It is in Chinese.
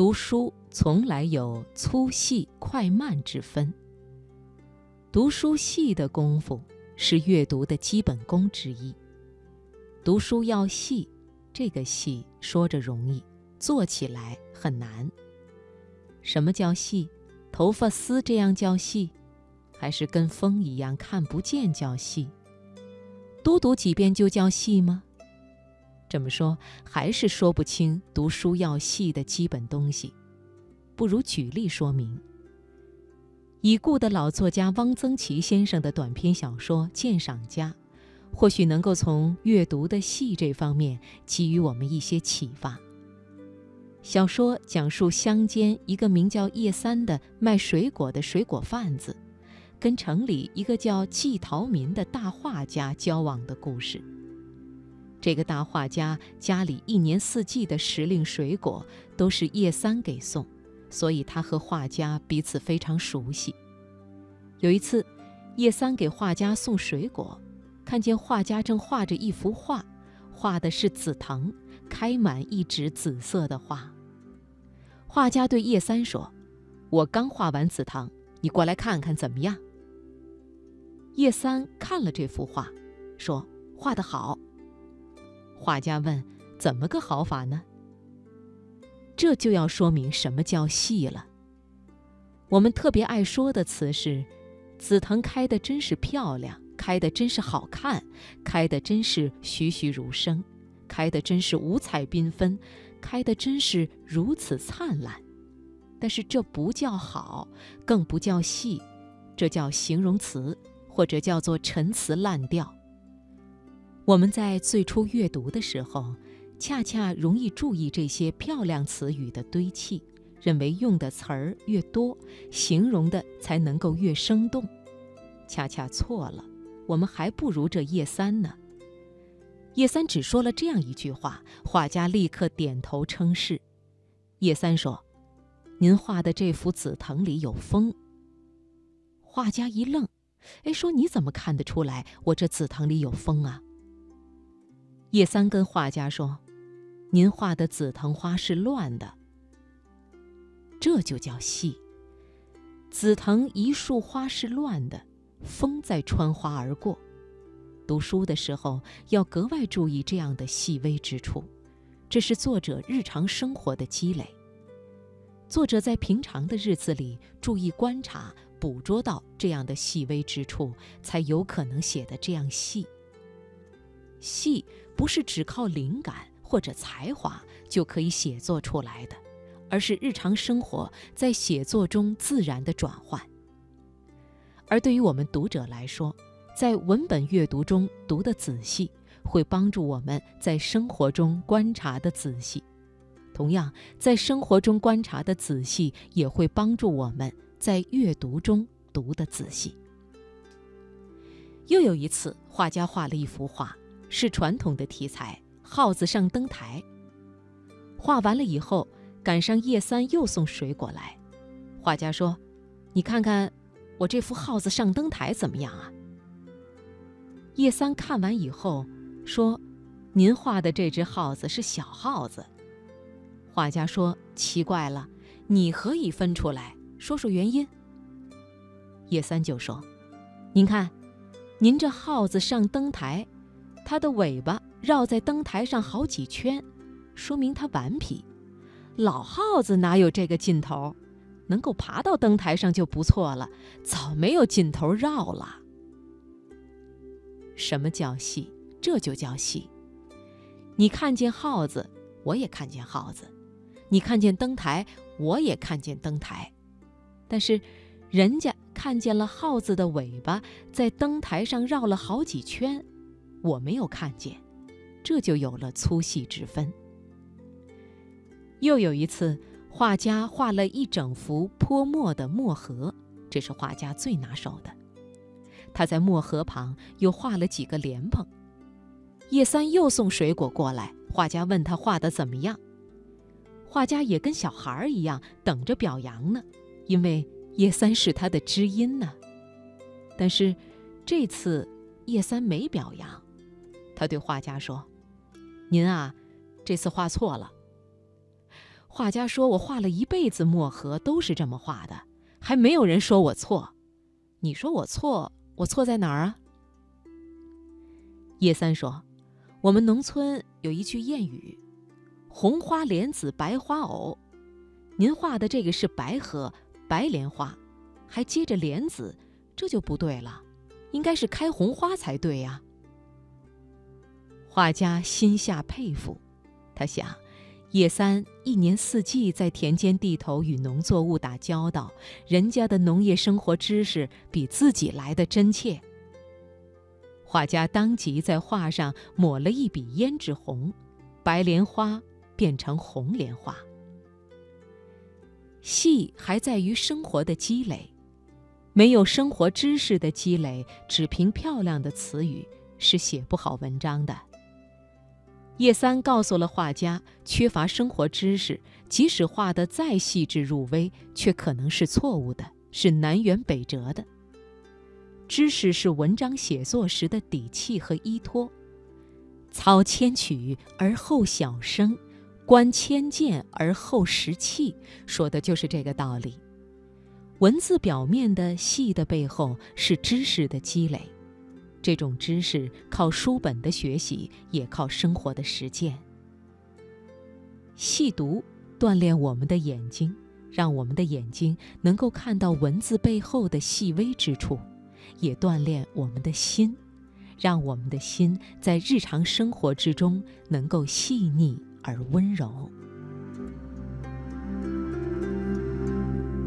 读书从来有粗细快慢之分。读书细的功夫是阅读的基本功之一。读书要细，这个细说着容易，做起来很难。什么叫细？头发丝这样叫细，还是跟风一样看不见叫细？多读几遍就叫细吗？这么说还是说不清读书要细的基本东西，不如举例说明。已故的老作家汪曾祺先生的短篇小说《鉴赏家》，或许能够从阅读的细这方面给予我们一些启发。小说讲述乡间一个名叫叶三的卖水果的水果贩子，跟城里一个叫季陶民的大画家交往的故事。这个大画家家里一年四季的时令水果都是叶三给送，所以他和画家彼此非常熟悉。有一次，叶三给画家送水果，看见画家正画着一幅画，画的是紫藤，开满一纸紫色的花。画家对叶三说：“我刚画完紫藤，你过来看看怎么样？”叶三看了这幅画，说：“画得好。”画家问：“怎么个好法呢？”这就要说明什么叫细了。我们特别爱说的词是：“紫藤开得真是漂亮，开得真是好看，开得真是栩栩如生，开得真是五彩缤纷，开得真是如此灿烂。”但是这不叫好，更不叫细，这叫形容词，或者叫做陈词滥调。我们在最初阅读的时候，恰恰容易注意这些漂亮词语的堆砌，认为用的词儿越多，形容的才能够越生动。恰恰错了，我们还不如这叶三呢。叶三只说了这样一句话，画家立刻点头称是。叶三说：“您画的这幅紫藤里有风。”画家一愣，哎，说：“你怎么看得出来我这紫藤里有风啊？”叶三跟画家说：“您画的紫藤花是乱的，这就叫细。紫藤一束花是乱的，风在穿花而过。读书的时候要格外注意这样的细微之处，这是作者日常生活的积累。作者在平常的日子里注意观察，捕捉到这样的细微之处，才有可能写得这样细。戏。”不是只靠灵感或者才华就可以写作出来的，而是日常生活在写作中自然的转换。而对于我们读者来说，在文本阅读中读得仔细，会帮助我们在生活中观察的仔细；同样，在生活中观察的仔细，也会帮助我们在阅读中读得仔细。又有一次，画家画了一幅画。是传统的题材，耗子上灯台。画完了以后，赶上叶三又送水果来。画家说：“你看看，我这幅耗子上灯台怎么样啊？”叶三看完以后说：“您画的这只耗子是小耗子。”画家说：“奇怪了，你何以分出来？说说原因。”叶三就说：“您看，您这耗子上灯台。”它的尾巴绕在灯台上好几圈，说明它顽皮。老耗子哪有这个劲头？能够爬到灯台上就不错了，早没有劲头绕了。什么叫细？这就叫细。你看见耗子，我也看见耗子；你看见灯台，我也看见灯台。但是，人家看见了耗子的尾巴在灯台上绕了好几圈。我没有看见，这就有了粗细之分。又有一次，画家画了一整幅泼墨的墨盒，这是画家最拿手的。他在墨盒旁又画了几个莲蓬。叶三又送水果过来，画家问他画的怎么样。画家也跟小孩儿一样等着表扬呢，因为叶三是他的知音呢。但是这次叶三没表扬。他对画家说：“您啊，这次画错了。”画家说我画了一辈子墨荷都是这么画的，还没有人说我错。你说我错，我错在哪儿啊？叶三说：“我们农村有一句谚语，‘红花莲子白花藕’，您画的这个是白荷白莲花，还接着莲子，这就不对了，应该是开红花才对呀。”画家心下佩服，他想。叶三一年四季在田间地头与农作物打交道，人家的农业生活知识比自己来的真切。画家当即在画上抹了一笔胭脂红，白莲花变成红莲花。戏还在于生活的积累，没有生活知识的积累，只凭漂亮的词语是写不好文章的。叶三告诉了画家，缺乏生活知识，即使画得再细致入微，却可能是错误的，是南辕北辙的。知识是文章写作时的底气和依托。操千曲而后晓声，观千剑而后识器，说的就是这个道理。文字表面的细的背后，是知识的积累。这种知识靠书本的学习，也靠生活的实践。细读锻炼我们的眼睛，让我们的眼睛能够看到文字背后的细微之处，也锻炼我们的心，让我们的心在日常生活之中能够细腻而温柔。